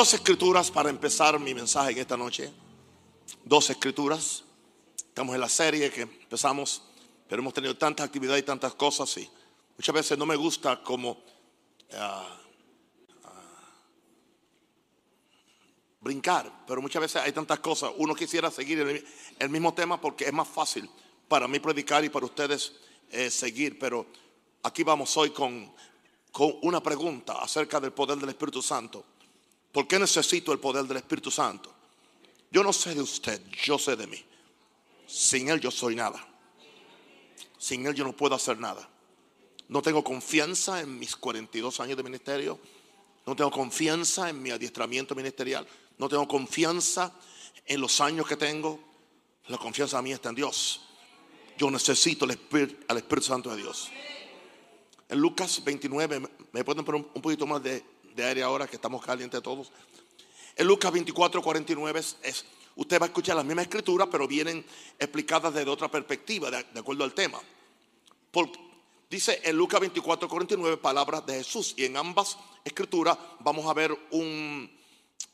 Dos escrituras para empezar mi mensaje en esta noche. Dos escrituras. Estamos en la serie que empezamos, pero hemos tenido tantas actividades y tantas cosas y muchas veces no me gusta como ah, brincar, pero muchas veces hay tantas cosas. Uno quisiera seguir el, el, mismo tema porque es más fácil para mí predicar y para ustedes eh, seguir, pero aquí vamos hoy con, con una pregunta acerca del poder del Espíritu Santo. ¿Por qué necesito el poder del Espíritu Santo? Yo no sé de usted, yo sé de mí. Sin Él yo soy nada. Sin Él yo no puedo hacer nada. No tengo confianza en mis 42 años de ministerio. No tengo confianza en mi adiestramiento ministerial. No tengo confianza en los años que tengo. La confianza mí está en Dios. Yo necesito al Espíritu Santo de Dios. En Lucas 29, me pueden poner un poquito más de, de aire ahora que estamos calientes todos. En Lucas 24, 49 es, usted va a escuchar las mismas escrituras, pero vienen explicadas desde otra perspectiva, de, acuerdo al tema. dice en Lucas 24, 49 palabras de Jesús y en ambas escrituras vamos a ver un,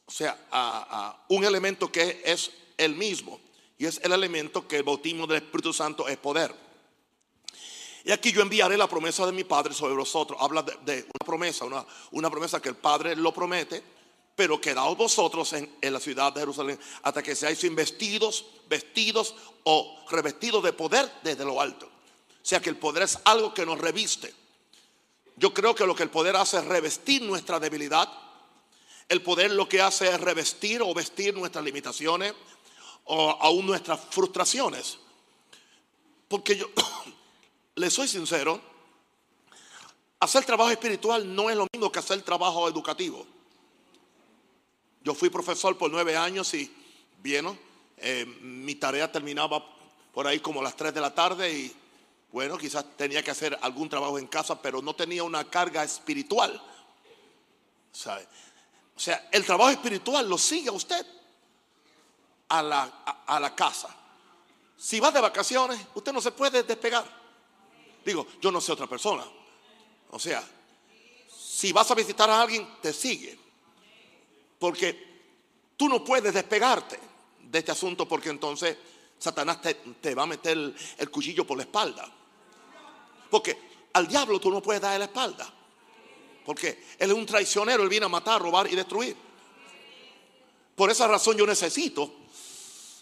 o sea, un elemento que es el mismo y es el elemento que el bautismo del Espíritu Santo es poder. Y aquí yo enviaré la promesa de mi Padre sobre vosotros. Habla de, una promesa, una, una, promesa que el Padre lo promete, pero quedaos vosotros en, en, la ciudad de Jerusalén hasta que seáis investidos, vestidos o revestidos de poder desde lo alto. O sea que el poder es algo que nos reviste. Yo creo que lo que el poder hace es revestir nuestra debilidad. El poder lo que hace es revestir o vestir nuestras limitaciones o aún nuestras frustraciones. Porque yo, le soy sincero, hacer trabajo espiritual no es lo mismo que hacer trabajo educativo. Yo fui profesor por nueve años y, bien, eh, mi tarea terminaba por ahí como a las tres de la tarde y, bueno, quizás tenía que hacer algún trabajo en casa, pero no tenía una carga espiritual. O sea, el trabajo espiritual lo sigue a usted a la, a la casa. Si va de vacaciones, usted no se puede despegar. Digo, yo no sé otra persona. O sea, si vas a visitar a alguien, te sigue. Porque tú no puedes despegarte de este asunto porque entonces Satanás te, va a meter el, cuchillo por la espalda. Porque al diablo tú no puedes dar la espalda. Porque él es un traicionero, él viene a matar, robar y destruir. Por esa razón yo necesito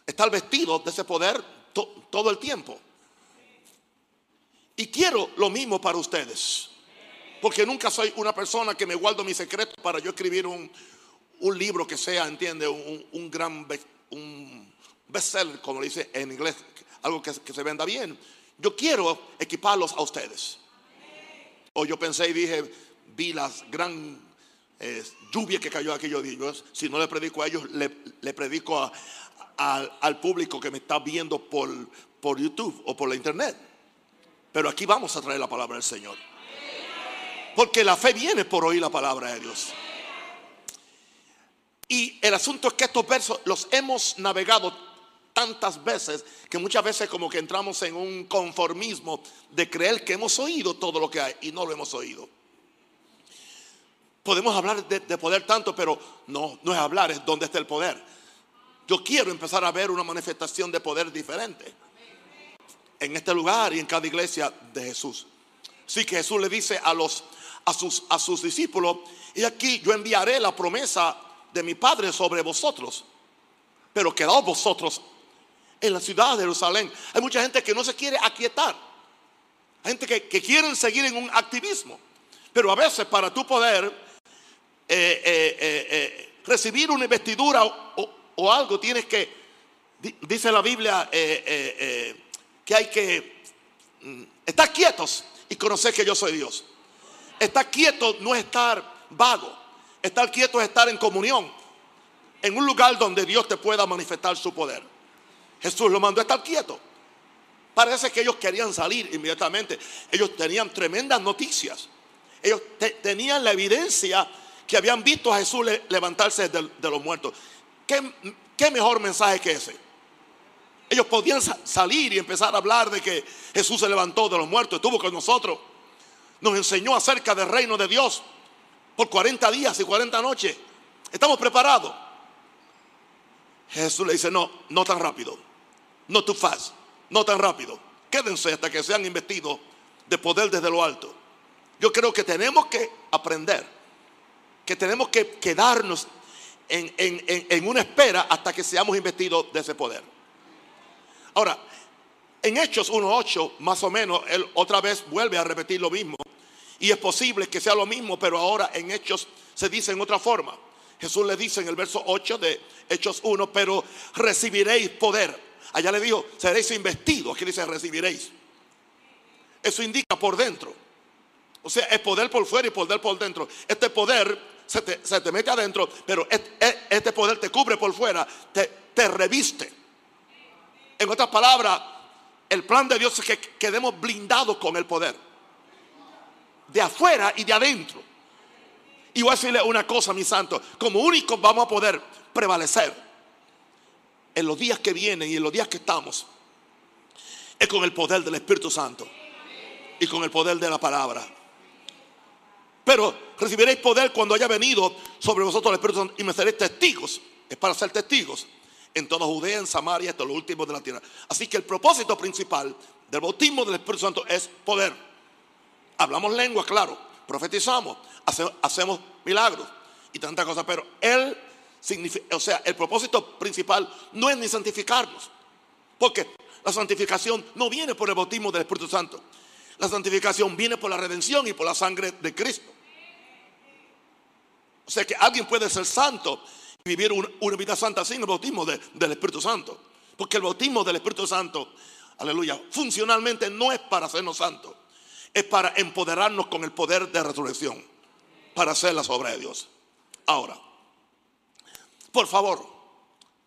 estar vestido de ese poder todo el tiempo. Y quiero lo mismo para ustedes. Porque nunca soy una persona que me guardo mis secretos para yo escribir un, libro que sea, entiende, un, gran un bestseller, como dice en inglés, algo que, se venda bien. Yo quiero equiparlos a ustedes. O yo pensé y dije, vi las gran eh, lluvia que cayó aquellos días. Si no le predico a ellos, le, predico al público que me está viendo por, por YouTube o por la internet. Pero aquí vamos a traer la palabra del Señor. Porque la fe viene por oír la palabra de Dios. Y el asunto es que estos versos los hemos navegado tantas veces que muchas veces como que entramos en un conformismo de creer que hemos oído todo lo que hay y no lo hemos oído. Podemos hablar de, de poder tanto, pero no, no es hablar, es donde está el poder. Yo quiero empezar a ver una manifestación de poder diferente en este lugar y en cada iglesia de Jesús. Así que Jesús le dice a, los, a, sus, a sus discípulos, y aquí yo enviaré la promesa de mi Padre sobre vosotros, pero quedaos vosotros en la ciudad de Jerusalén. Hay mucha gente que no se quiere aquietar, hay gente que, que quieren seguir en un activismo, pero a veces para tu poder eh, eh, eh, recibir una investidura o, o, algo, tienes que, dice la Biblia, que hay que mm, estar quietos y conocer que yo soy Dios. Estar quieto no es estar vago. Estar quieto es estar en comunión. En un lugar donde Dios te pueda manifestar su poder. Jesús lo mandó a estar quieto. Parece que ellos querían salir inmediatamente. Ellos tenían tremendas noticias. Ellos tenían la evidencia que habían visto a Jesús levantarse de, los muertos. ¿Qué mejor mensaje que ese? Ellos podían salir y empezar a hablar de que Jesús se levantó de los muertos, estuvo con nosotros. Nos enseñó acerca del reino de Dios por 40 días y 40 noches. ¿Estamos preparados? Jesús le dice, no, no tan rápido. No too fast. No tan rápido. Quédense hasta que sean investidos de poder desde lo alto. Yo creo que tenemos que aprender, que tenemos que quedarnos en, una espera hasta que seamos investidos de ese poder. Ahora, en Hechos 1.8, más o menos, él otra vez vuelve a repetir lo mismo. Y es posible que sea lo mismo, pero ahora en Hechos se dice en otra forma. Jesús le dice en el verso 8 de Hechos 1, pero recibiréis poder. Allá le dijo, seréis investidos. Aquí dice, recibiréis. Eso indica por dentro. O sea, es poder por fuera y poder por dentro. Este poder se te, mete adentro, pero este, poder te cubre por fuera, te, te reviste. En otras palabras, el plan de Dios es que quedemos blindados con el poder. De afuera y de adentro. Y voy a decirle una cosa, mi santo. Como únicos vamos a poder prevalecer en los días que vienen y en los días que estamos. Es con el poder del Espíritu Santo. Y con el poder de la palabra. Pero recibiréis poder cuando haya venido sobre vosotros el Espíritu Santo y me seréis testigos. Es para ser testigos en toda Judea, en Samaria, hasta los últimos de la tierra. Así que el propósito principal del bautismo del Espíritu Santo es poder. Hablamos lengua, claro, profetizamos, hacemos milagros y tantas cosas, pero él o sea, el propósito principal no es ni santificarnos, porque la santificación no viene por el bautismo del Espíritu Santo. La santificación viene por la redención y por la sangre de Cristo. O sea que alguien puede ser santo vivir una, vida santa sin el bautismo del Espíritu Santo. Porque el bautismo del Espíritu Santo, aleluya, funcionalmente no es para hacernos santos. Es para empoderarnos con el poder de resurrección. Para hacer las obras de Dios. Ahora, por favor,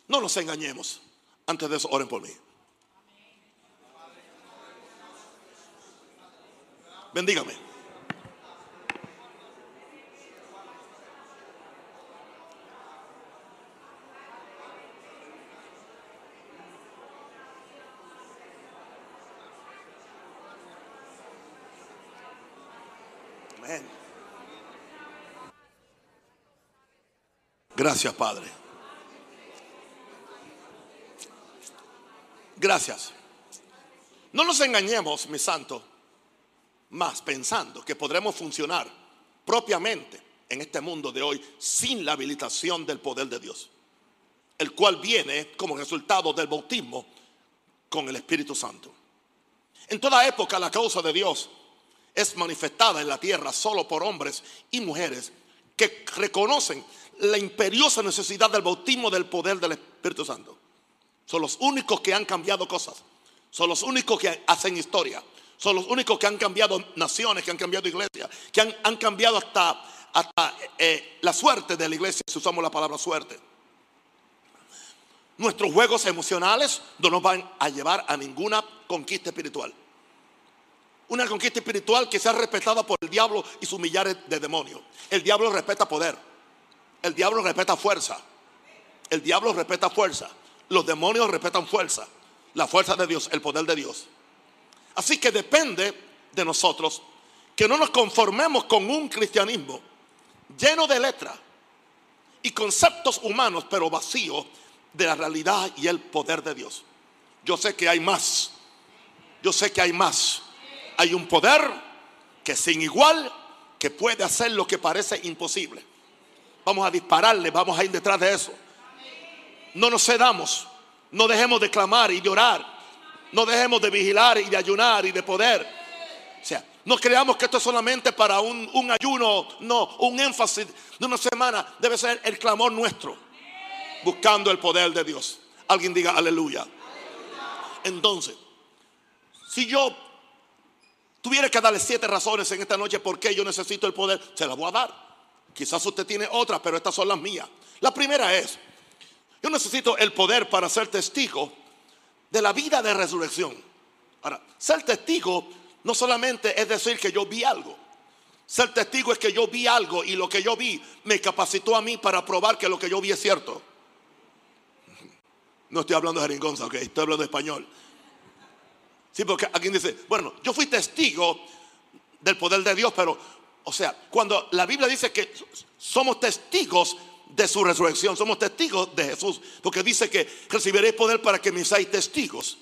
no nos engañemos. Antes de eso, oren por mí. Bendígame. Gracias, Padre. Gracias. No nos engañemos, mi santo, más pensando que podremos funcionar propiamente en este mundo de hoy sin la habilitación del poder de Dios, el cual viene como resultado del bautismo con el Espíritu Santo. En toda época la causa de Dios es manifestada en la tierra solo por hombres y mujeres que reconocen la imperiosa necesidad del bautismo del poder del Espíritu Santo. Son los únicos que han cambiado cosas. Son los únicos que hacen historia. Son los únicos que han cambiado naciones, que han cambiado iglesias, que han, cambiado hasta, hasta eh, la suerte de la iglesia, si usamos la palabra suerte. Nuestros juegos emocionales no nos van a llevar a ninguna conquista espiritual. Una conquista espiritual que sea respetada por el diablo y sus millares de demonios. El diablo respeta poder. El diablo respeta fuerza. El diablo respeta fuerza. Los demonios respetan fuerza. La fuerza de Dios, el poder de Dios. Así que depende de nosotros que no nos conformemos con un cristianismo lleno de letras y conceptos humanos, pero vacío de la realidad y el poder de Dios. Yo sé que hay más. Yo sé que hay más hay un poder que sin igual que puede hacer lo que parece imposible. Vamos a dispararle, vamos a ir detrás de eso. No nos cedamos, no dejemos de clamar y de orar, no dejemos de vigilar y de ayunar y de poder. O sea, no creamos que esto es solamente para un, un ayuno, no, un énfasis de una semana, debe ser el clamor nuestro, buscando el poder de Dios. Alguien diga aleluya. Entonces, si yo tuviera que darle siete razones en esta noche por qué yo necesito el poder, se las voy a dar. Quizás usted tiene otras, pero estas son las mías. La primera es, yo necesito el poder para ser testigo de la vida de resurrección. Ahora, ser testigo no solamente es decir que yo vi algo. Ser testigo es que yo vi algo y lo que yo vi me capacitó a mí para probar que lo que yo vi es cierto. No estoy hablando de jeringonza, ok, estoy hablando de español. Sí, porque alguien dice, bueno, yo fui testigo del poder de Dios, pero, o sea, cuando la Biblia dice que somos testigos de su resurrección, somos testigos de Jesús, porque dice que recibiréis poder para que me seáis testigos.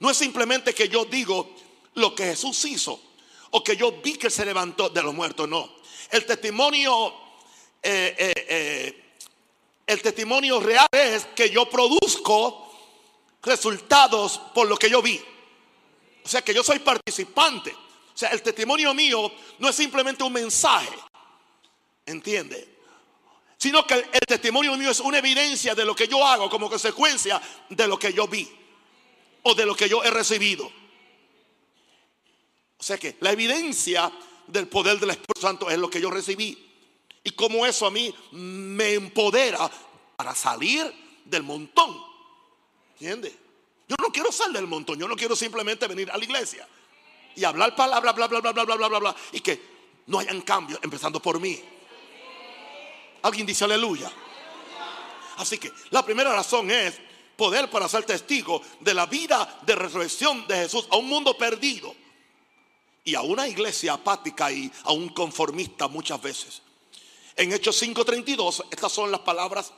No es simplemente que yo digo lo que Jesús hizo o que yo vi que se levantó de los muertos, no. El testimonio, eh, eh, eh, el testimonio real es que yo produzco resultados por lo que yo vi. O sea que yo soy participante. O sea, el testimonio mío no es simplemente un mensaje, ¿entiende? Sino que el, testimonio mío es una evidencia de lo que yo hago como consecuencia de lo que yo vi o de lo que yo he recibido. O sea que la evidencia del poder del Espíritu Santo es lo que yo recibí. Y como eso a mí me empodera para salir del montón. ¿Entiende? Yo no quiero salir del montón, yo no quiero simplemente venir a la iglesia y hablar palabras, bla, bla, bla, bla, bla, bla, bla, bla, y que no hayan cambios, empezando por mí. Alguien dice aleluya. Así que la primera razón es poder para ser testigo de la vida de resurrección de Jesús a un mundo perdido y a una iglesia apática y a un conformista muchas veces. En Hechos 5:32, estas son las palabras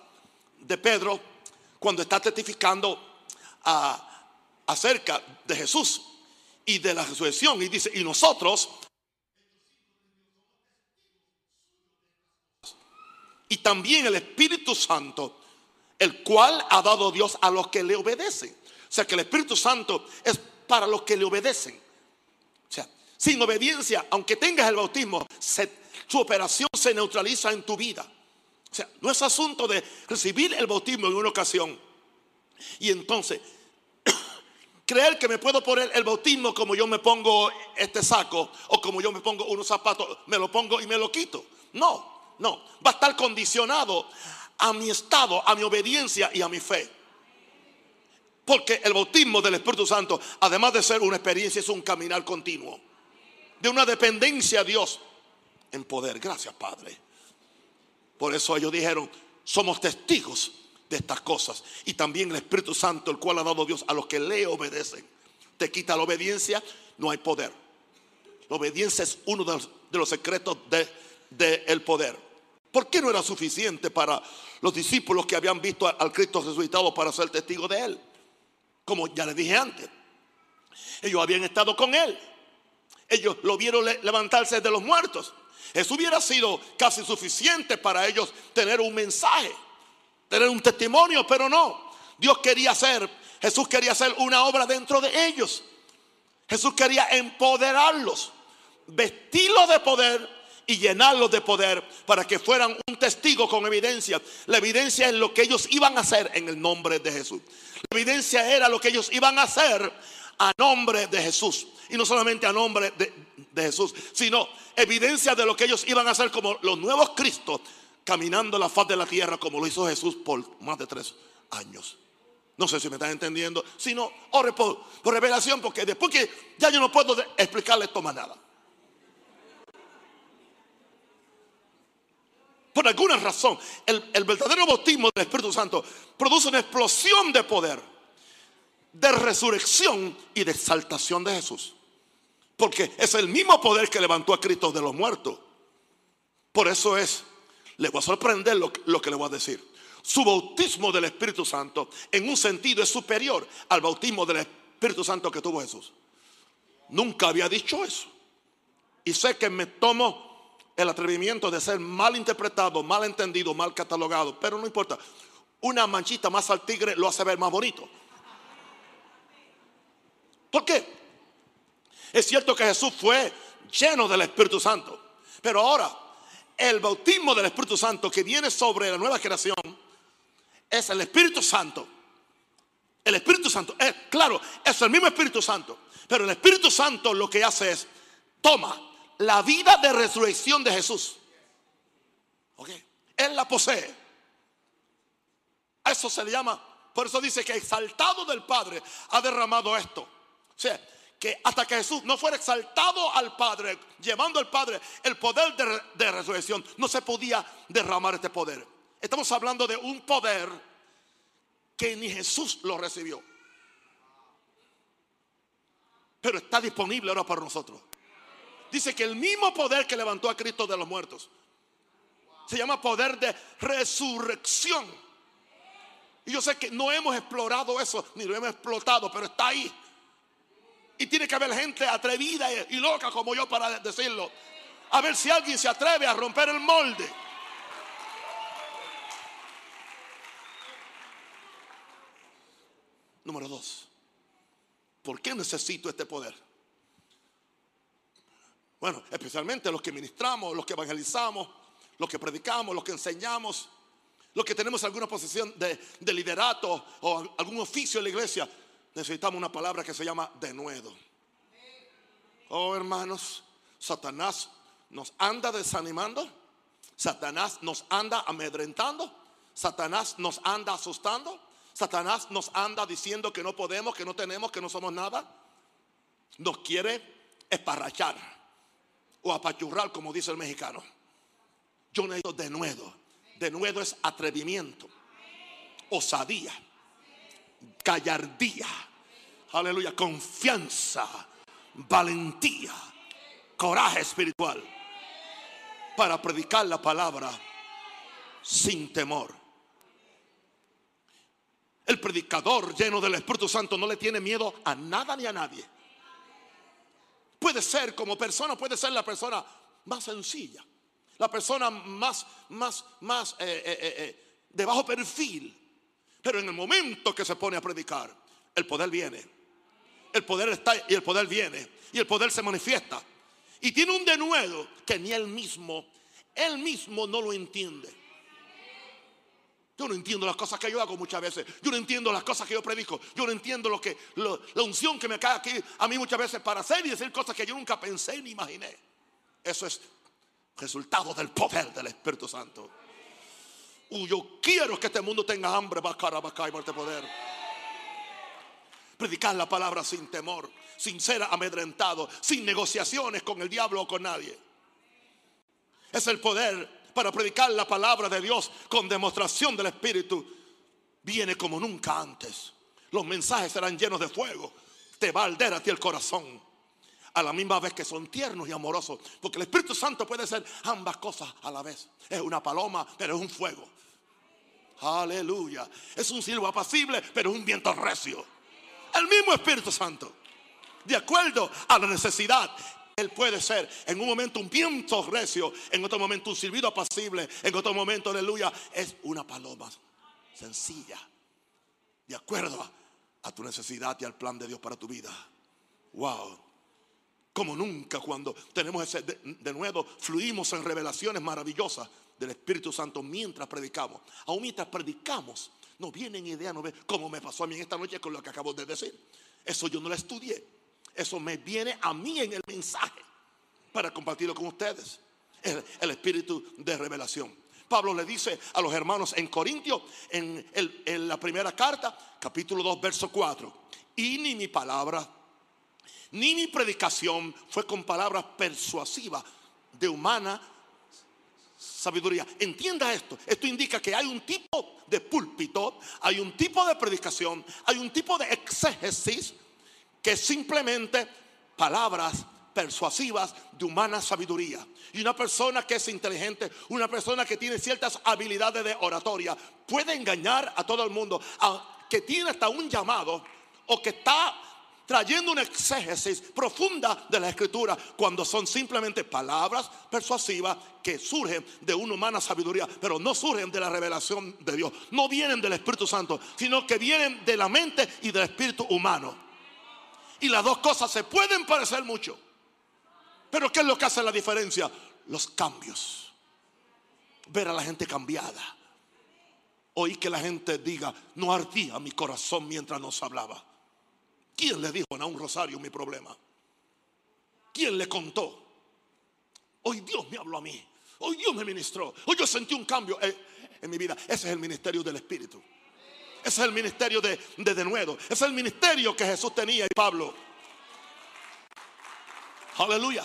de Pedro cuando está testificando acerca de Jesús y de la resurrección. Y dice, y nosotros, y también el Espíritu Santo, el cual ha dado Dios a los que le obedecen. O sea que el Espíritu Santo es para los que le obedecen. O sea, sin obediencia, aunque tengas el bautismo, su operación se neutraliza en tu vida. O sea, no es asunto de recibir el bautismo en una ocasión. Y entonces creer que me puedo poner el bautismo como yo me pongo este saco o como yo me pongo unos zapatos, me lo pongo y me lo quito. No, no, va a estar condicionado a mi estado, a mi obediencia y a mi fe. Porque el bautismo del Espíritu Santo, además de ser una experiencia, es un caminar continuo. De una dependencia a Dios en poder. Gracias, Padre. Por eso ellos dijeron, somos testigos de estas cosas. Y también el Espíritu Santo, el cual ha dado Dios a los que le obedecen. Te quita la obediencia, no hay poder. La obediencia es uno de los, secretos del de, poder. ¿Por qué no era suficiente para los discípulos que habían visto al Cristo resucitado para ser testigo de Él? Como ya les dije antes. Ellos habían estado con Él. Ellos lo vieron levantarse de los muertos. Eso hubiera sido casi suficiente para ellos tener un mensaje tener un testimonio, pero no. Dios quería hacer, Jesús quería hacer una obra dentro de ellos. Jesús quería empoderarlos, vestirlos de poder y llenarlos de poder para que fueran un testigo con evidencia. La evidencia es lo que ellos iban a hacer en el nombre de Jesús. La evidencia era lo que ellos iban a hacer a nombre de Jesús. Y no solamente a nombre de, de Jesús, sino evidencia de lo que ellos iban a hacer como los nuevos Cristos caminando la faz de la tierra como lo hizo Jesús por más de tres años. No sé si me están entendiendo. Si no, ore por, revelación, porque después que ya yo no puedo explicarle esto más nada. Por alguna razón, el, el verdadero bautismo del Espíritu Santo produce una explosión de poder, de resurrección y de exaltación de Jesús. Porque es el mismo poder que levantó a Cristo de los muertos. Por eso es le voy a sorprender lo, que le voy a decir. Su bautismo del Espíritu Santo en un sentido es superior al bautismo del Espíritu Santo que tuvo Jesús. Nunca había dicho eso. Y sé que me tomo el atrevimiento de ser mal interpretado, mal entendido, mal catalogado, pero no importa. Una manchita más al tigre lo hace ver más bonito. ¿Por qué? Es cierto que Jesús fue lleno del Espíritu Santo, pero ahora el bautismo del Espíritu Santo que viene sobre la nueva creación es el Espíritu Santo. El Espíritu Santo, es, claro, es el mismo Espíritu Santo, pero el Espíritu Santo lo que hace es toma la vida de resurrección de Jesús. ¿Ok? Él la posee. Eso se le llama, por eso dice que exaltado del Padre ha derramado esto. O sea, que hasta que Jesús no fuera exaltado al Padre, llevando al Padre el poder de, resurrección, no se podía derramar este poder. Estamos hablando de un poder que ni Jesús lo recibió. Pero está disponible ahora para nosotros. Dice que el mismo poder que levantó a Cristo de los muertos se llama poder de resurrección. Y yo sé que no hemos explorado eso, ni lo hemos explotado, pero está ahí. Y tiene que haber gente atrevida y loca como yo para decirlo. A ver si alguien se atreve a romper el molde. Número dos. ¿Por qué necesito este poder? Bueno, especialmente los que ministramos, los que evangelizamos, los que predicamos, los que enseñamos, los que tenemos alguna posición de, liderato o algún oficio en la iglesia, necesitamos una palabra que se llama denuedo. Oh hermanos, Satanás nos anda desanimando, Satanás nos anda amedrentando, Satanás nos anda asustando, Satanás nos anda diciendo que no podemos, que no tenemos, que no somos nada. Nos quiere esparrachar o apachurrar, como dice el mexicano. Yo necesito de nuevo. De nuevo es atrevimiento, osadía, gallardía, aleluya, confianza, valentía, coraje espiritual para predicar la palabra sin temor. El predicador lleno del Espíritu Santo no le tiene miedo a nada ni a nadie. Puede ser como persona, puede ser la persona más sencilla, la persona más, más, más eh, eh, eh, de bajo perfil. Pero en el momento que se pone a predicar, el poder viene. El poder está y el poder viene. Y el poder se manifiesta. Y tiene un denuedo que ni él mismo, él mismo no lo entiende. Yo no entiendo las cosas que yo hago muchas veces. Yo no entiendo las cosas que yo predico. Yo no entiendo lo que la unción que me cae aquí a mí muchas veces para hacer y decir cosas que yo nunca pensé ni imaginé. Eso es resultado del poder del Espíritu Santo. Uh, yo quiero que este mundo tenga hambre, bacara, y este poder. Predicar la palabra sin temor, sin ser amedrentado, sin negociaciones con el diablo o con nadie. Es el poder para predicar la palabra de Dios con demostración del Espíritu viene como nunca antes. Los mensajes serán llenos de fuego. Te va a arder a ti el corazón. A la misma vez que son tiernos y amorosos. Porque el Espíritu Santo puede ser ambas cosas a la vez. Es una paloma, pero es un fuego. Aleluya. Es un silbo apacible, pero es un viento recio. El mismo Espíritu Santo. De acuerdo a la necesidad él puede ser en un momento un viento recio, en otro momento un silbido apacible, en otro momento, aleluya, es una paloma sencilla, de acuerdo a, tu necesidad y al plan de Dios para tu vida. Wow. Como nunca cuando tenemos ese de, nuevo, fluimos en revelaciones maravillosas del Espíritu Santo mientras predicamos. Aún mientras predicamos, no vienen ideas, no como me pasó a mí esta noche con lo que acabo de decir. Eso yo no lo estudié. Eso me viene a mí en el mensaje para compartirlo con ustedes. El, espíritu de revelación. Pablo le dice a los hermanos en Corintios, en, en la primera carta, capítulo 2, verso 4. Y ni mi palabra, ni mi predicación fue con palabras persuasivas de humana sabiduría. Entienda esto. Esto indica que hay un tipo de púlpito, hay un tipo de predicación, hay un tipo de exégesis que simplemente palabras persuasivas de humana sabiduría. Y una persona que es inteligente, una persona que tiene ciertas habilidades de oratoria, puede engañar a todo el mundo, que tiene hasta un llamado o que está trayendo una exégesis profunda de la escritura cuando son simplemente palabras persuasivas que surgen de una humana sabiduría, pero no surgen de la revelación de Dios, no vienen del Espíritu Santo, sino que vienen de la mente y del espíritu humano. Y las dos cosas se pueden parecer mucho. Pero ¿qué es lo que hace la diferencia? Los cambios. Ver a la gente cambiada. Oí que la gente diga, no ardía mi corazón mientras nos hablaba. ¿Quién le dijo a un rosario mi problema? ¿Quién le contó? Hoy Dios me habló a mí. Hoy Dios me ministró. Hoy yo sentí un cambio en mi vida. Ese es el ministerio del Espíritu. Ese es el ministerio de, de nuevo Ese es el ministerio que Jesús tenía y Pablo. Aleluya.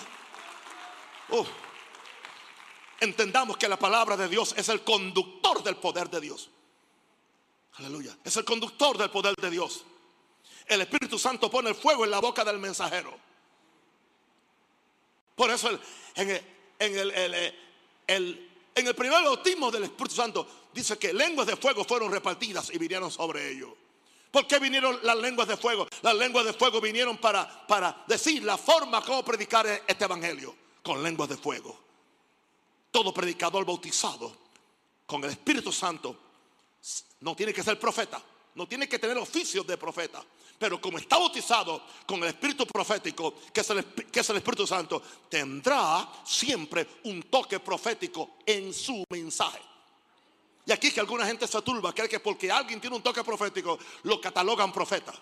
Entendamos que la palabra de Dios es el conductor del poder de Dios. Aleluya. Es el conductor del poder de Dios. El Espíritu Santo pone el fuego en la boca del mensajero. Por eso en, el, primer bautismo del Espíritu Santo dice que lenguas de fuego fueron repartidas y vinieron sobre ellos. ¿Por qué vinieron las lenguas de fuego? Las lenguas de fuego vinieron para, para decir la forma como predicar este evangelio con lenguas de fuego. Todo predicador bautizado con el Espíritu Santo no tiene que ser profeta, no tiene que tener oficios de profeta, pero como está bautizado con el Espíritu profético, que es el, que es el Espíritu Santo, tendrá siempre un toque profético en su mensaje. Y aquí que alguna gente se turba, cree que porque alguien tiene un toque profético, lo catalogan profeta.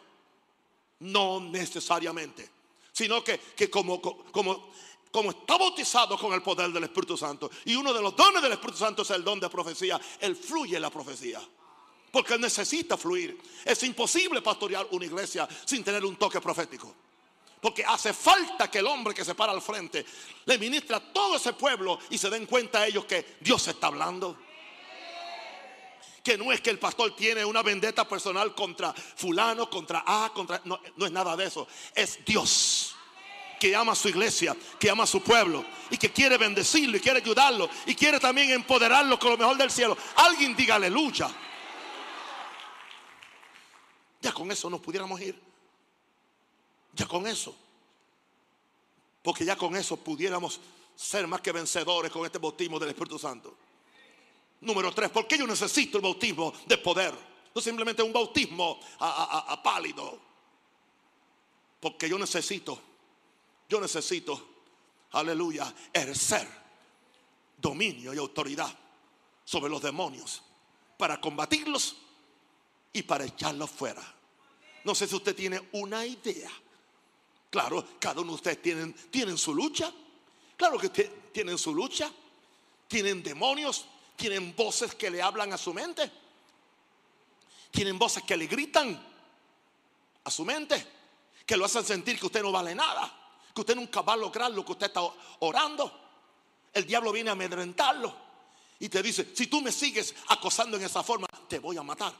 No necesariamente. Sino que, como, como, como está bautizado con el poder del Espíritu Santo, y uno de los dones del Espíritu Santo es el don de profecía, él fluye la profecía. Porque necesita fluir. Es imposible pastorear una iglesia sin tener un toque profético. Porque hace falta que el hombre que se para al frente le ministre a todo ese pueblo y se den cuenta a ellos que Dios está hablando que no es que el pastor tiene una vendetta personal contra fulano, contra A, contra... No, no es nada de eso. Es Dios que ama a su iglesia, que ama a su pueblo y que quiere bendecirlo y quiere ayudarlo y quiere también empoderarlo con lo mejor del cielo. Alguien diga aleluya. Ya con eso nos pudiéramos ir. Ya con eso. Porque ya con eso pudiéramos ser más que vencedores con este bautismo del Espíritu Santo. Número tres, ¿por qué yo necesito el bautismo de poder? No simplemente un bautismo a, pálido. Porque yo necesito, yo necesito, aleluya, ejercer dominio y autoridad sobre los demonios para combatirlos y para echarlos fuera. No sé si usted tiene una idea. Claro, cada uno de ustedes tienen, tienen su lucha. Claro que tienen su lucha. Tienen demonios, tienen voces que le hablan a su mente. Tienen voces que le gritan a su mente. Que lo hacen sentir que usted no vale nada. Que usted nunca va a lograr lo que usted está orando. El diablo viene a amedrentarlo. Y te dice, si tú me sigues acosando en esa forma, te voy a matar.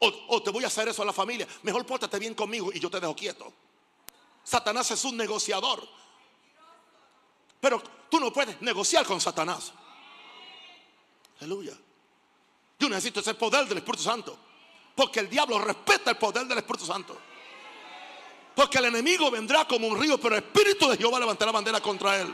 O, te voy a hacer eso a la familia. Mejor pórtate bien conmigo y yo te dejo quieto. Satanás es un negociador. Pero tú no puedes negociar con Satanás. Aleluya. Yo necesito ese poder del Espíritu Santo. Porque el diablo respeta el poder del Espíritu Santo. Porque el enemigo vendrá como un río, pero el Espíritu de Jehová levantará bandera contra él.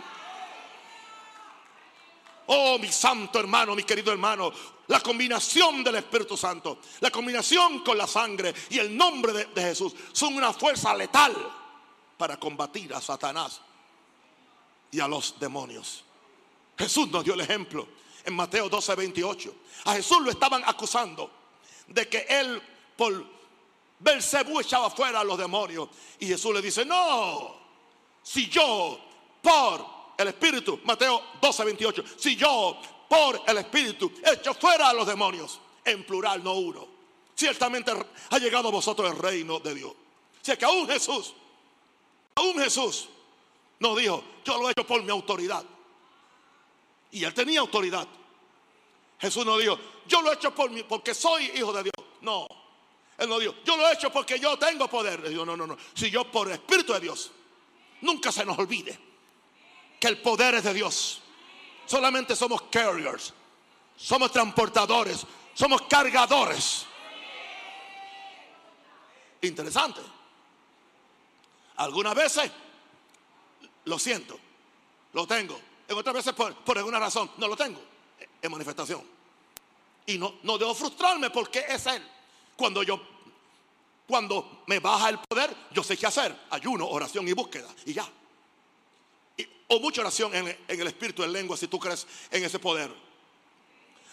Oh, mi santo hermano, mi querido hermano, la combinación del Espíritu Santo, la combinación con la sangre y el nombre de, Jesús son una fuerza letal para combatir a Satanás y a los demonios. Jesús nos dio el ejemplo en Mateo 12, 28. A Jesús lo estaban acusando de que él por Belcebú echaba fuera a los demonios. Y Jesús le dice, no, si yo por el Espíritu, Mateo 12, 28, si yo por el Espíritu echo fuera a los demonios, en plural, no uno, ciertamente ha llegado a vosotros el reino de Dios. O sea que aún Jesús, aún Jesús no dijo, yo lo he hecho por mi autoridad. Y él tenía autoridad. Jesús no dijo, yo lo he hecho por mí, porque soy hijo de Dios. No. Él no dijo, yo lo he hecho porque yo tengo poder. Dijo, no, no, no. Si yo por el Espíritu de Dios, nunca se nos olvide el poder es de Dios. Solamente somos carriers, somos transportadores, somos cargadores. Interesante. Algunas veces lo siento, lo tengo en otras veces por, alguna razón no lo tengo en manifestación. Y no, no debo frustrarme porque es Él. Cuando yo, cuando me baja el poder, yo sé qué hacer. Ayuno, oración y búsqueda. Y ya. O mucha oración en, el espíritu, en lengua, si tú crees en ese poder.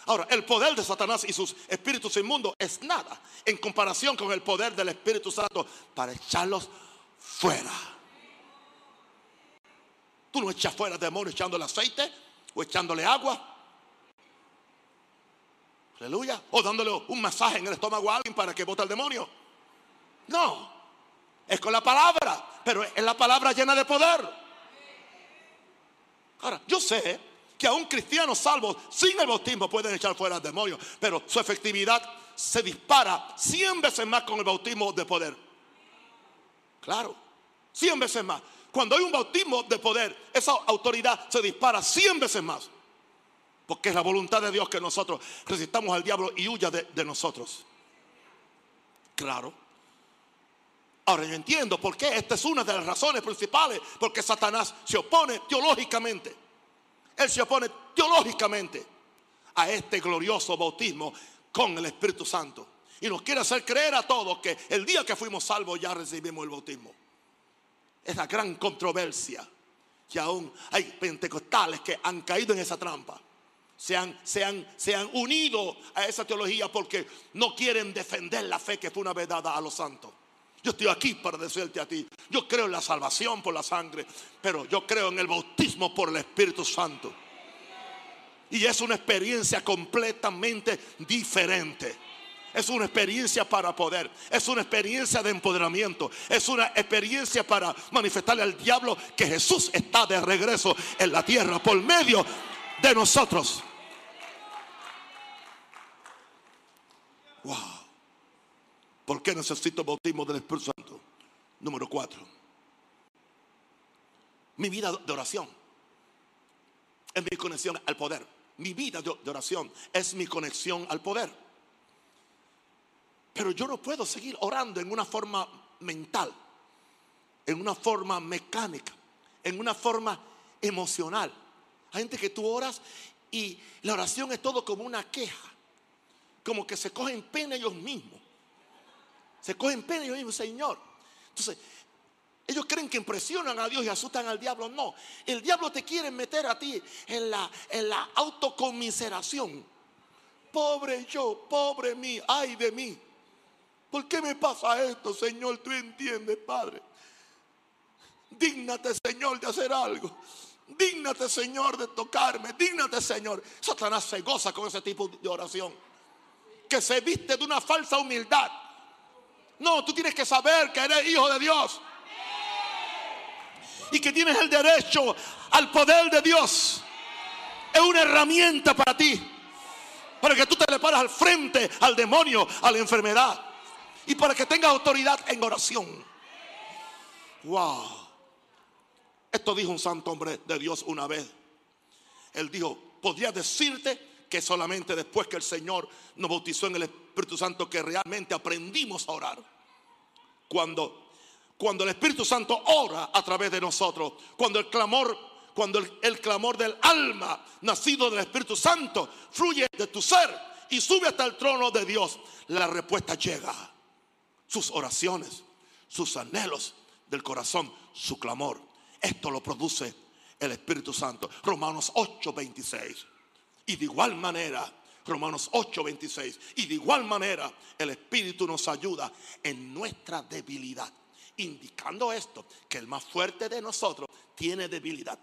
Ahora, el poder de Satanás y sus espíritus inmundos es nada en comparación con el poder del Espíritu Santo para echarlos fuera. Tú no echas fuera demonios echándole aceite o echándole agua. Aleluya. O dándole un masaje en el estómago a alguien para que bote el demonio. No. Es con la palabra. Pero es la palabra llena de poder. Ahora, yo sé que a un cristiano salvo sin el bautismo pueden echar fuera demonios. Pero su efectividad se dispara 100 veces más con el bautismo de poder. Claro. 100 veces más. Cuando hay un bautismo de poder, esa autoridad se dispara 100 veces más. Porque es la voluntad de Dios que nosotros resistamos al diablo y huya de nosotros. Claro. Ahora yo entiendo por qué. Esta es una de las razones principales. Porque Satanás se opone teológicamente. Él se opone teológicamente a este glorioso bautismo con el Espíritu Santo. Y nos quiere hacer creer a todos que el día que fuimos salvos ya recibimos el bautismo. Esa gran controversia. Que aún hay pentecostales que han caído en esa trampa. Se han, se, han, se han unido a esa teología porque no quieren defender la fe que fue una vez dada a los santos. Yo estoy aquí para decirte a ti, yo creo en la salvación por la sangre, pero yo creo en el bautismo por el Espíritu Santo. Y es una experiencia completamente diferente. Es una experiencia para poder. Es una experiencia de empoderamiento. Es una experiencia para manifestarle al diablo que Jesús está de regreso en la tierra por medio de nosotros. Wow. ¿Por qué necesito bautismo del Espíritu Santo? Número cuatro. Mi vida de oración es mi conexión al poder. Mi vida de oración es mi conexión al poder. Pero yo no puedo seguir orando en una forma mental, en una forma mecánica, en una forma emocional. Hay gente que tú oras y la oración es todo como una queja, como que se cogen pena ellos mismos. Se cogen pena ellos mismos, Señor. Entonces, ellos creen que impresionan a Dios y asustan al diablo. No, el diablo te quiere meter a ti en la, en la autocomiseración. Pobre yo, pobre mí, ay de mí. ¿Por qué me pasa esto, Señor? Tú entiendes, Padre. Dígnate, Señor, de hacer algo. Dígnate, Señor, de tocarme. Dígnate, Señor. Satanás se goza con ese tipo de oración. Que se viste de una falsa humildad. No, tú tienes que saber que eres hijo de Dios. Y que tienes el derecho al poder de Dios. Es una herramienta para ti. Para que tú te le paras al frente al demonio, a la enfermedad y para que tenga autoridad en oración. Wow. Esto dijo un santo hombre de Dios una vez. Él dijo, podría decirte que solamente después que el Señor nos bautizó en el Espíritu Santo que realmente aprendimos a orar. Cuando, cuando el Espíritu Santo ora a través de nosotros, cuando el clamor, cuando el, clamor del alma nacido del Espíritu Santo fluye de tu ser y sube hasta el trono de Dios, la respuesta llega sus oraciones, sus anhelos del corazón, su clamor. Esto lo produce el Espíritu Santo. Romanos 8:26. Y de igual manera, Romanos 8:26. Y de igual manera, el Espíritu nos ayuda en nuestra debilidad. Indicando esto, que el más fuerte de nosotros tiene debilidad.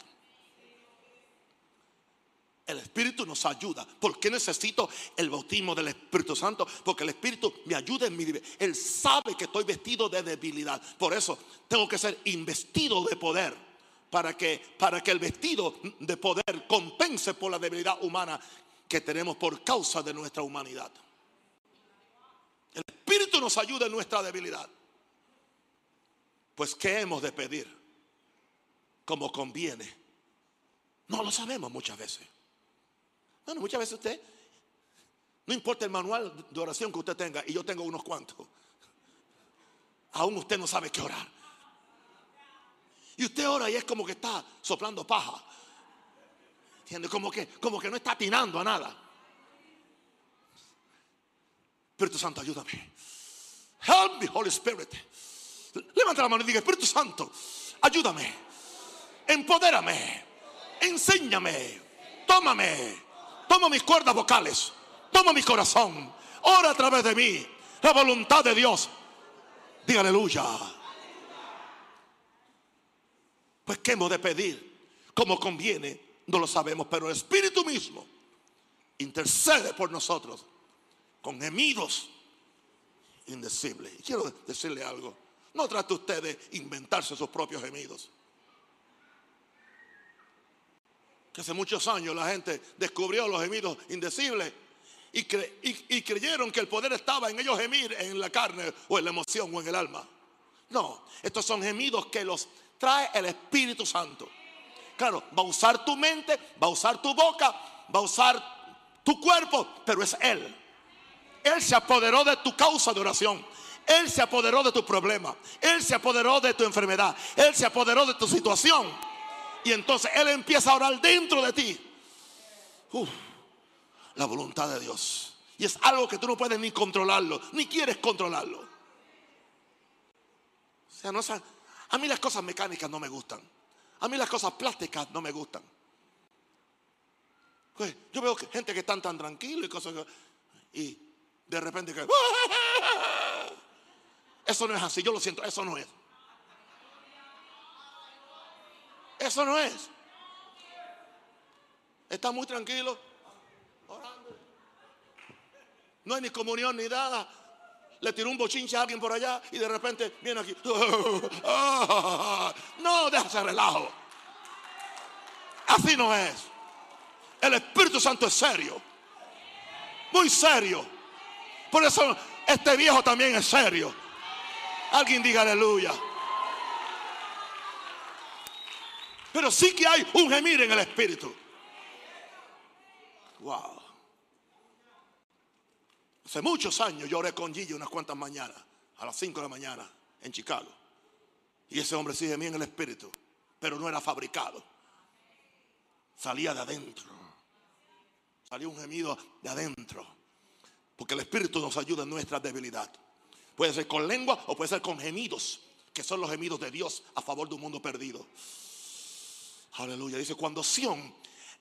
El Espíritu nos ayuda. ¿Por qué necesito el bautismo del Espíritu Santo? Porque el Espíritu me ayuda en mi debilidad. Él sabe que estoy vestido de debilidad. Por eso tengo que ser investido de poder. Para que, para que el vestido de poder compense por la debilidad humana que tenemos por causa de nuestra humanidad. El Espíritu nos ayuda en nuestra debilidad. Pues ¿qué hemos de pedir? Como conviene. No lo sabemos muchas veces. Bueno, muchas veces usted, no importa el manual de oración que usted tenga, y yo tengo unos cuantos, aún usted no sabe qué orar. Y usted ora y es como que está soplando paja. ¿Entiende? Como que, como que no está atinando a nada. Espíritu Santo, ayúdame. Help me, Holy Spirit. Levanta la mano y diga, Espíritu Santo, ayúdame. Empodérame. Enséñame. Tómame toma mis cuerdas vocales, toma mi corazón, ora a través de mí, la voluntad de Dios. Diga aleluya. Pues hemos de pedir, como conviene, no lo sabemos, pero el Espíritu mismo intercede por nosotros con gemidos indecibles. Y quiero decirle algo, no trate usted de inventarse sus propios gemidos. que hace muchos años la gente descubrió los gemidos indecibles y, y, creyeron que el poder estaba en ellos gemir en la carne o en la emoción o en el alma. No, estos son gemidos que los trae el Espíritu Santo. Claro, va a usar tu mente, va a usar tu boca, va a usar tu cuerpo, pero es Él. Él se apoderó de tu causa de oración. Él se apoderó de tu problema. Él se apoderó de tu enfermedad. Él se apoderó de tu situación. Y entonces Él empieza a orar dentro de ti. la voluntad de Dios. Y es algo que tú no puedes ni controlarlo, ni quieres controlarlo. O sea, no, a mí las cosas mecánicas no me gustan. A mí las cosas plásticas no me gustan. Pues, yo veo gente que están tan tranquilos y cosas y de repente que eso no es así, yo lo siento, eso no es. Eso no es. Está muy tranquilo, orando. No hay ni comunión ni nada. Le tiró un bochinche a alguien por allá y de repente viene aquí. No, déjase relajo. Así no es. El Espíritu Santo es serio. Muy serio. Por eso este viejo también es serio. Alguien diga aleluya. Pero sí que hay un gemir en el Espíritu. Wow. Hace muchos años yo oré con Gillo unas cuantas mañanas, a las 5 de la mañana, en Chicago. Y ese hombre sí gemía en el Espíritu, pero no era fabricado. Salía de adentro. Salía un gemido de adentro. Porque el Espíritu nos ayuda en nuestra debilidad. Puede ser con lengua o puede ser con gemidos, que son los gemidos de Dios a favor de un mundo perdido. Aleluya. Dice, cuando Sión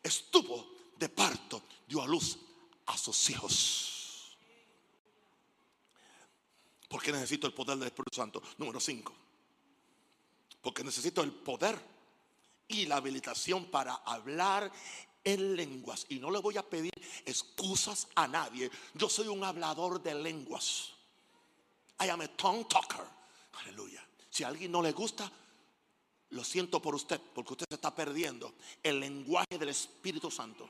estuvo de parto, dio a luz a sus hijos. Porque necesito el poder del Espíritu Santo. Número 5. Porque necesito el poder y la habilitación para hablar en lenguas. Y no le voy a pedir excusas a nadie. Yo soy un hablador de lenguas. I am a tongue talker. Aleluya. Si a alguien no le gusta, lo siento por usted, porque usted se está perdiendo el lenguaje del Espíritu Santo.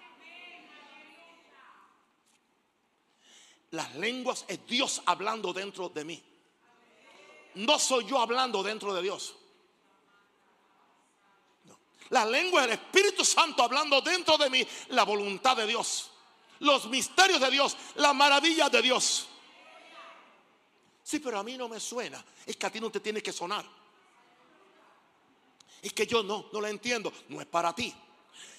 Las lenguas es Dios hablando dentro de mí. No soy yo hablando dentro de Dios. La lengua del Espíritu Santo hablando dentro de mí la voluntad de Dios, los misterios de Dios, la maravilla de Dios. Sí, pero a mí no me suena. Es que a ti no te tiene que sonar. Es que yo no, no la entiendo. No es para ti.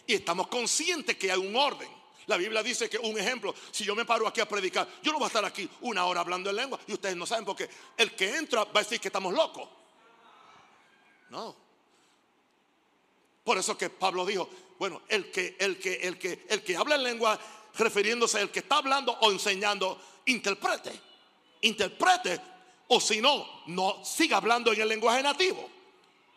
Y estamos conscientes que hay un orden. La Biblia dice que un ejemplo, si yo me paro aquí a predicar, yo no voy a estar aquí una hora hablando en lengua y ustedes no saben porque el que entra va a decir que estamos locos. No. Por eso que Pablo dijo, bueno, el que el que el que el que habla en lengua refiriéndose al que está hablando o enseñando, interprete. Interprete o si no, no siga hablando en el lenguaje nativo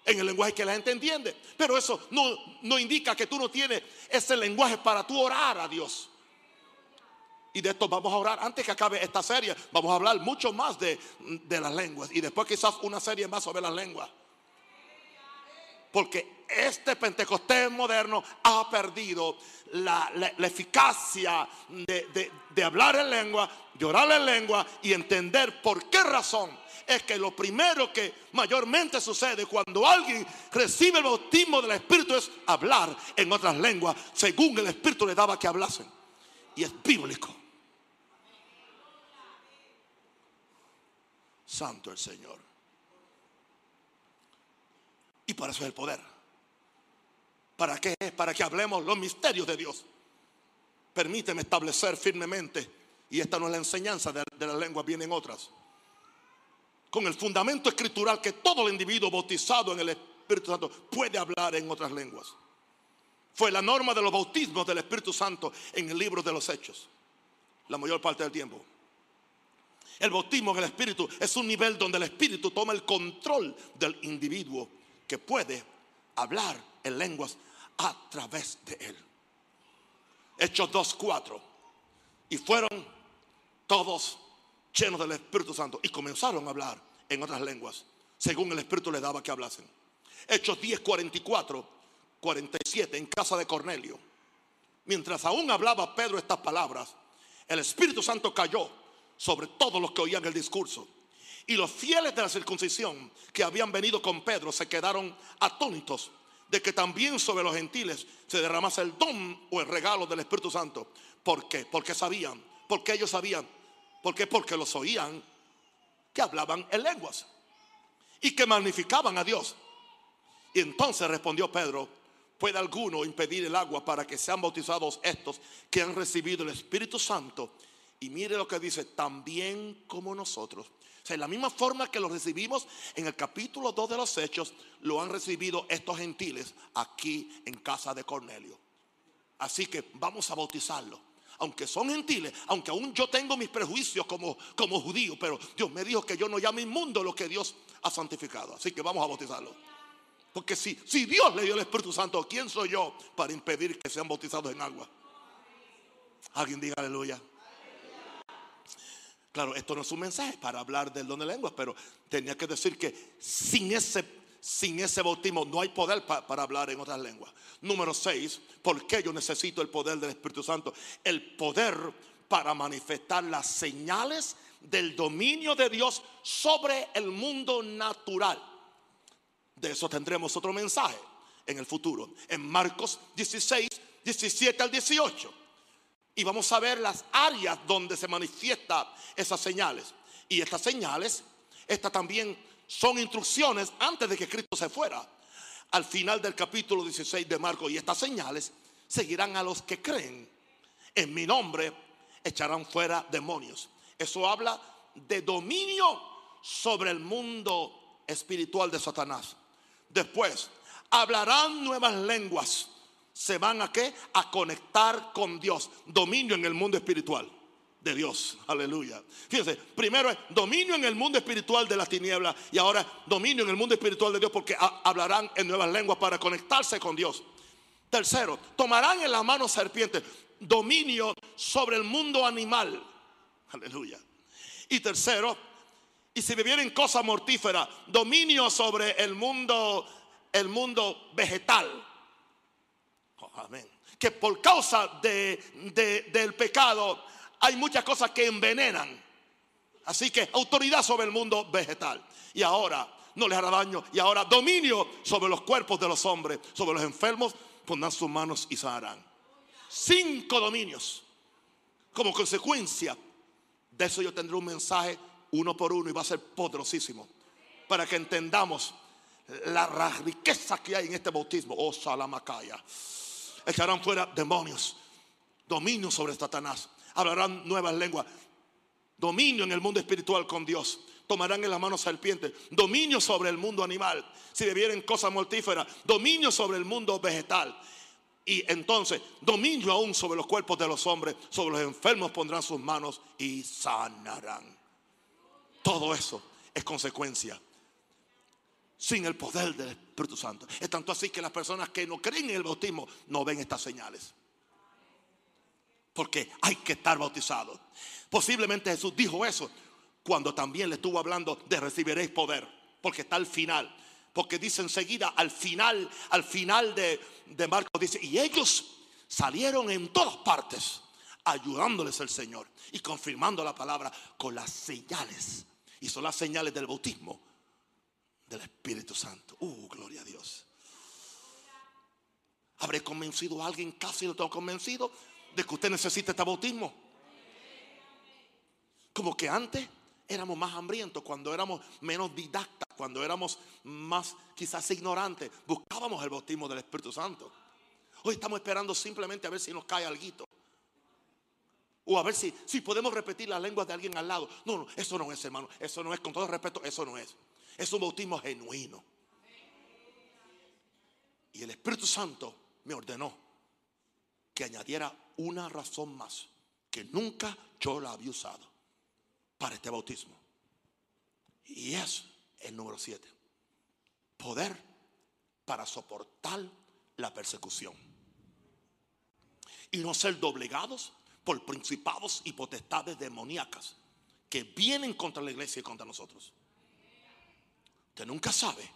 en el lenguaje que la gente entiende. Pero eso no, no indica que tú no tienes ese lenguaje para tú orar a Dios. Y de esto vamos a orar. Antes que acabe esta serie, vamos a hablar mucho más de, de las lenguas. Y después quizás una serie más sobre las lenguas. Porque este Pentecostés moderno ha perdido la, eficacia de, de, hablar en lengua, de orar en lengua y entender por qué razón es que lo primero que mayormente sucede cuando alguien recibe el bautismo del Espíritu es hablar en otras lenguas, según el Espíritu le daba que hablasen. Y es bíblico. Santo el Señor. Y para eso es el poder. ¿Para qué? Para que hablemos los misterios de Dios. Permíteme establecer firmemente, y esta no es la enseñanza de, de las lenguas, vienen otras con el fundamento escritural que todo el individuo bautizado en el Espíritu Santo puede hablar en otras lenguas. Fue la norma de los bautismos del Espíritu Santo en el libro de los Hechos, la mayor parte del tiempo. El bautismo en el Espíritu es un nivel donde el Espíritu toma el control del individuo que puede hablar en lenguas a través de él. Hechos 2.4. Y fueron todos llenos del Espíritu Santo y comenzaron a hablar en otras lenguas, según el Espíritu les daba que hablasen. Hechos 10, 44, 47, en casa de Cornelio. Mientras aún hablaba Pedro estas palabras, el Espíritu Santo cayó sobre todos los que oían el discurso. Y los fieles de la circuncisión que habían venido con Pedro se quedaron atónitos de que también sobre los gentiles se derramase el don o el regalo del Espíritu Santo. ¿Por qué? Porque sabían, porque ellos sabían, ¿por qué? Porque los oían que hablaban en lenguas y que magnificaban a Dios. Y entonces respondió Pedro, ¿puede alguno impedir el agua para que sean bautizados estos que han recibido el Espíritu Santo? Y mire lo que dice, también como nosotros. O sea, en la misma forma que lo recibimos en el capítulo 2 de los Hechos, lo han recibido estos gentiles aquí en casa de Cornelio. Así que vamos a bautizarlo. Aunque son gentiles, aunque aún yo tengo mis prejuicios como, como judío, pero Dios me dijo que yo no llame inmundo lo que Dios ha santificado. Así que vamos a bautizarlo. Porque si, si Dios le dio el Espíritu Santo, ¿quién soy yo para impedir que sean bautizados en agua? Alguien diga aleluya. Claro, esto no es un mensaje para hablar del don de lenguas, pero tenía que decir que sin ese, sin ese bautismo no hay poder para hablar en otras lenguas. Número 6, ¿por qué yo necesito el poder del Espíritu Santo? El poder para manifestar las señales del dominio de Dios sobre el mundo natural. De eso tendremos otro mensaje en el futuro. En Marcos 16, 17 al 18. Y vamos a ver las áreas donde se manifiestan esas señales. Y estas señales, estas también son instrucciones antes de que Cristo se fuera. Al final del capítulo 16 de Marcos. Y estas señales seguirán a los que creen. En mi nombre echarán fuera demonios. Eso habla de dominio sobre el mundo espiritual de Satanás. Después, hablarán nuevas lenguas se van a qué? A conectar con Dios. Dominio en el mundo espiritual de Dios. Aleluya. Fíjense, primero es dominio en el mundo espiritual de las tinieblas y ahora dominio en el mundo espiritual de Dios porque hablarán en nuevas lenguas para conectarse con Dios. Tercero, tomarán en la mano serpientes, dominio sobre el mundo animal. Aleluya. Y tercero, y si bebieren cosas mortíferas, dominio sobre el mundo el mundo vegetal. Amén. Que por causa de, del pecado hay muchas cosas que envenenan. Así que autoridad sobre el mundo vegetal. Y ahora no les hará daño. Y ahora dominio sobre los cuerpos de los hombres, sobre los enfermos, pondrán sus manos y sanarán. Cinco dominios. Como consecuencia de eso yo tendré un mensaje uno por uno y va a ser poderosísimo. Para que entendamos la riqueza que hay en este bautismo. Oh, Salamacaya echarán fuera demonios, dominio sobre Satanás, hablarán nuevas lenguas, dominio en el mundo espiritual con Dios. Tomarán en las manos serpientes, dominio sobre el mundo animal. Si bebieren cosas mortíferas, dominio sobre el mundo vegetal. Y entonces, dominio aún sobre los cuerpos de los hombres, sobre los enfermos pondrán sus manos y sanarán. Todo eso es consecuencia sin el poder del Espíritu Santo. Es tanto así que las personas que no creen en el bautismo no ven estas señales. Porque hay que estar bautizados. Posiblemente Jesús dijo eso cuando también le estuvo hablando de recibiréis poder. Porque está al final. Porque dice enseguida, al final, al final de, de Marcos, dice, y ellos salieron en todas partes ayudándoles el Señor y confirmando la palabra con las señales. Y son las señales del bautismo del Espíritu Santo. Uh, gloria a Dios. ¿Habré convencido a alguien casi lo tengo convencido de que usted necesita este bautismo? Como que antes éramos más hambrientos, cuando éramos menos didactas, cuando éramos más quizás ignorantes, buscábamos el bautismo del Espíritu Santo. Hoy estamos esperando simplemente a ver si nos cae algo. O a ver si, si podemos repetir las lenguas de alguien al lado. No, no, eso no es, hermano. Eso no es, con todo respeto, eso no es. Es un bautismo genuino. Y el Espíritu Santo me ordenó que añadiera una razón más que nunca yo la había usado para este bautismo. Y es el número 7. Poder para soportar la persecución. Y no ser doblegados por principados y potestades demoníacas que vienen contra la iglesia y contra nosotros. Usted nunca sabe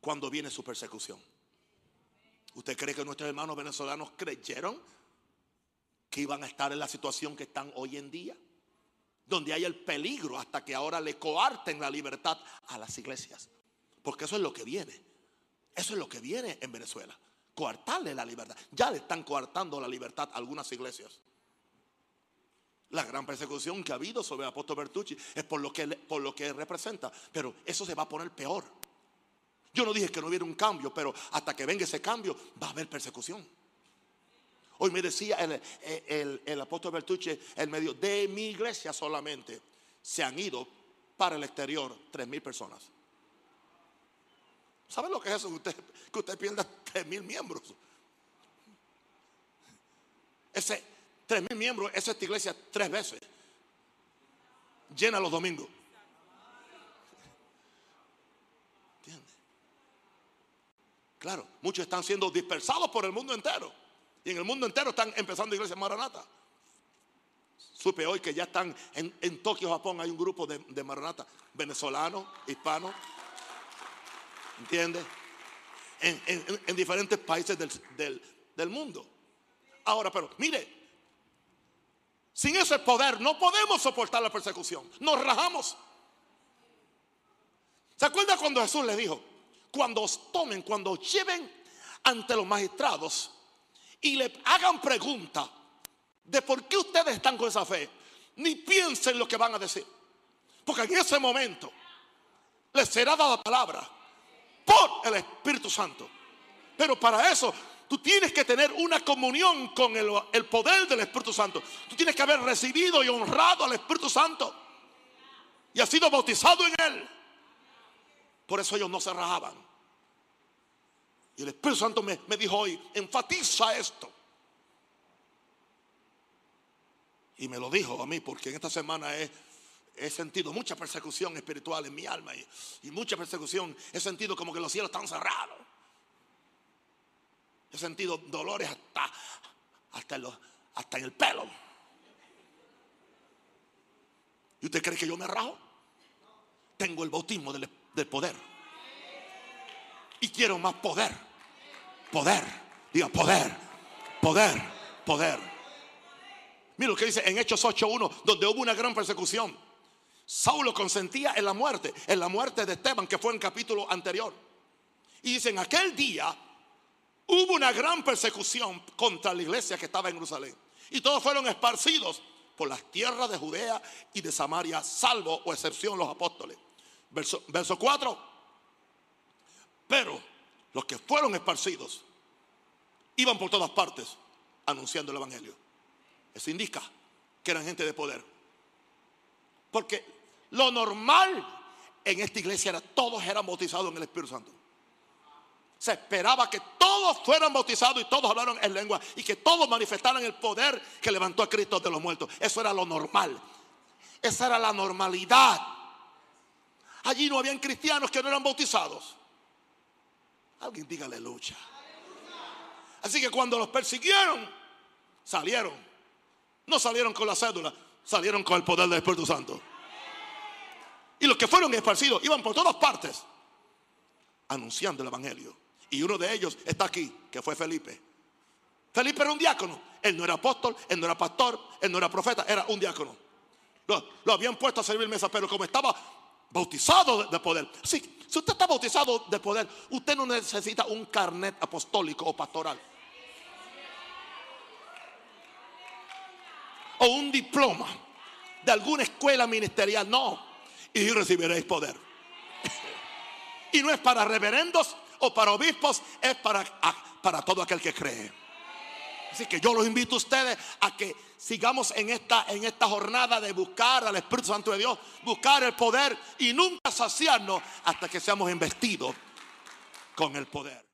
cuándo viene su persecución. ¿Usted cree que nuestros hermanos venezolanos creyeron que iban a estar en la situación que están hoy en día? Donde hay el peligro hasta que ahora le coarten la libertad a las iglesias. Porque eso es lo que viene. Eso es lo que viene en Venezuela. Coartarle la libertad. Ya le están coartando la libertad a algunas iglesias. La gran persecución que ha habido sobre el apóstol Bertucci es por lo, que, por lo que representa. Pero eso se va a poner peor. Yo no dije que no hubiera un cambio, pero hasta que venga ese cambio va a haber persecución. Hoy me decía el, apóstol Bertucci, el medio de mi iglesia solamente, se han ido para el exterior tres mil personas. ¿Saben lo que es eso? Usted, que usted pierda tres mil miembros. Ese, Tres mil miembros, es esta iglesia tres veces. Llena los domingos. ¿Entiendes? Claro, muchos están siendo dispersados por el mundo entero. Y en el mundo entero están empezando iglesias Maranata. Supe hoy que ya están en, Tokio, Japón, hay un grupo de, Maranata venezolanos, hispanos. ¿Entiendes? En, diferentes países del, del mundo. Ahora, pero mire, sin ese poder no podemos soportar la persecución. Nos rajamos. ¿Se acuerda cuando Jesús le dijo? Cuando os tomen, cuando os lleven ante los magistrados y le hagan pregunta de por qué ustedes están con esa fe, ni piensen lo que van a decir. Porque en ese momento les será dada palabra por el Espíritu Santo. Pero para eso Tú tienes que tener una comunión con el, poder del Espíritu Santo. Tú tienes que haber recibido y honrado al Espíritu Santo. Y has sido bautizado en Él. Por eso ellos no se rajaban. Y el Espíritu Santo me, dijo hoy, enfatiza esto. Y me lo dijo a mí, porque en esta semana he, sentido mucha persecución espiritual en mi alma y, y, mucha persecución. He sentido como que los cielos están cerrados. He sentido dolores hasta, hasta, en, el pelo. ¿Y usted cree que yo me rajo? Tengo el bautismo del, poder. Y quiero más poder. Poder. Diga poder. Poder. Poder. Mira lo que dice en Hechos 8.1, donde hubo una gran persecución. Saulo consentía en la muerte, en la muerte de Esteban, que fue en capítulo anterior. Y dice, en aquel día hubo una gran persecución contra la iglesia que estaba en Jerusalén. Y todos fueron esparcidos por las tierras de Judea y de Samaria, salvo o excepción los apóstoles. Verso, verso 4. Pero los que fueron esparcidos iban por todas partes anunciando el Evangelio. Eso indica que eran gente de poder. Porque lo normal en esta iglesia era todos eran bautizados en el Espíritu Santo se esperaba que todos fueran bautizados y todos hablaron en lengua y que todos manifestaran el poder que levantó a Cristo de los muertos. Eso era lo normal. Esa era la normalidad. Allí no habían cristianos que no eran bautizados. Alguien diga aleluya. Así que cuando los persiguieron, salieron. No salieron con la cédula, salieron con el poder del Espíritu Santo. Y los que fueron esparcidos iban por todas partes anunciando el Evangelio. Y uno de ellos está aquí, que fue Felipe. Felipe era un diácono. Él no era apóstol, él no era pastor, él no era profeta, era un diácono. Lo, habían puesto a servir mesa, pero como estaba bautizado de, poder. Sí, si usted está bautizado de poder, usted no necesita un carnet apostólico o pastoral. O un diploma de alguna escuela ministerial. No. Y recibiréis poder. y no es para reverendos o para obispos, es para, para todo aquel que cree. Así que yo los invito a ustedes a que sigamos en esta, en esta jornada de buscar al Espíritu Santo de Dios, buscar el poder y nunca saciarnos hasta que seamos investidos con el poder.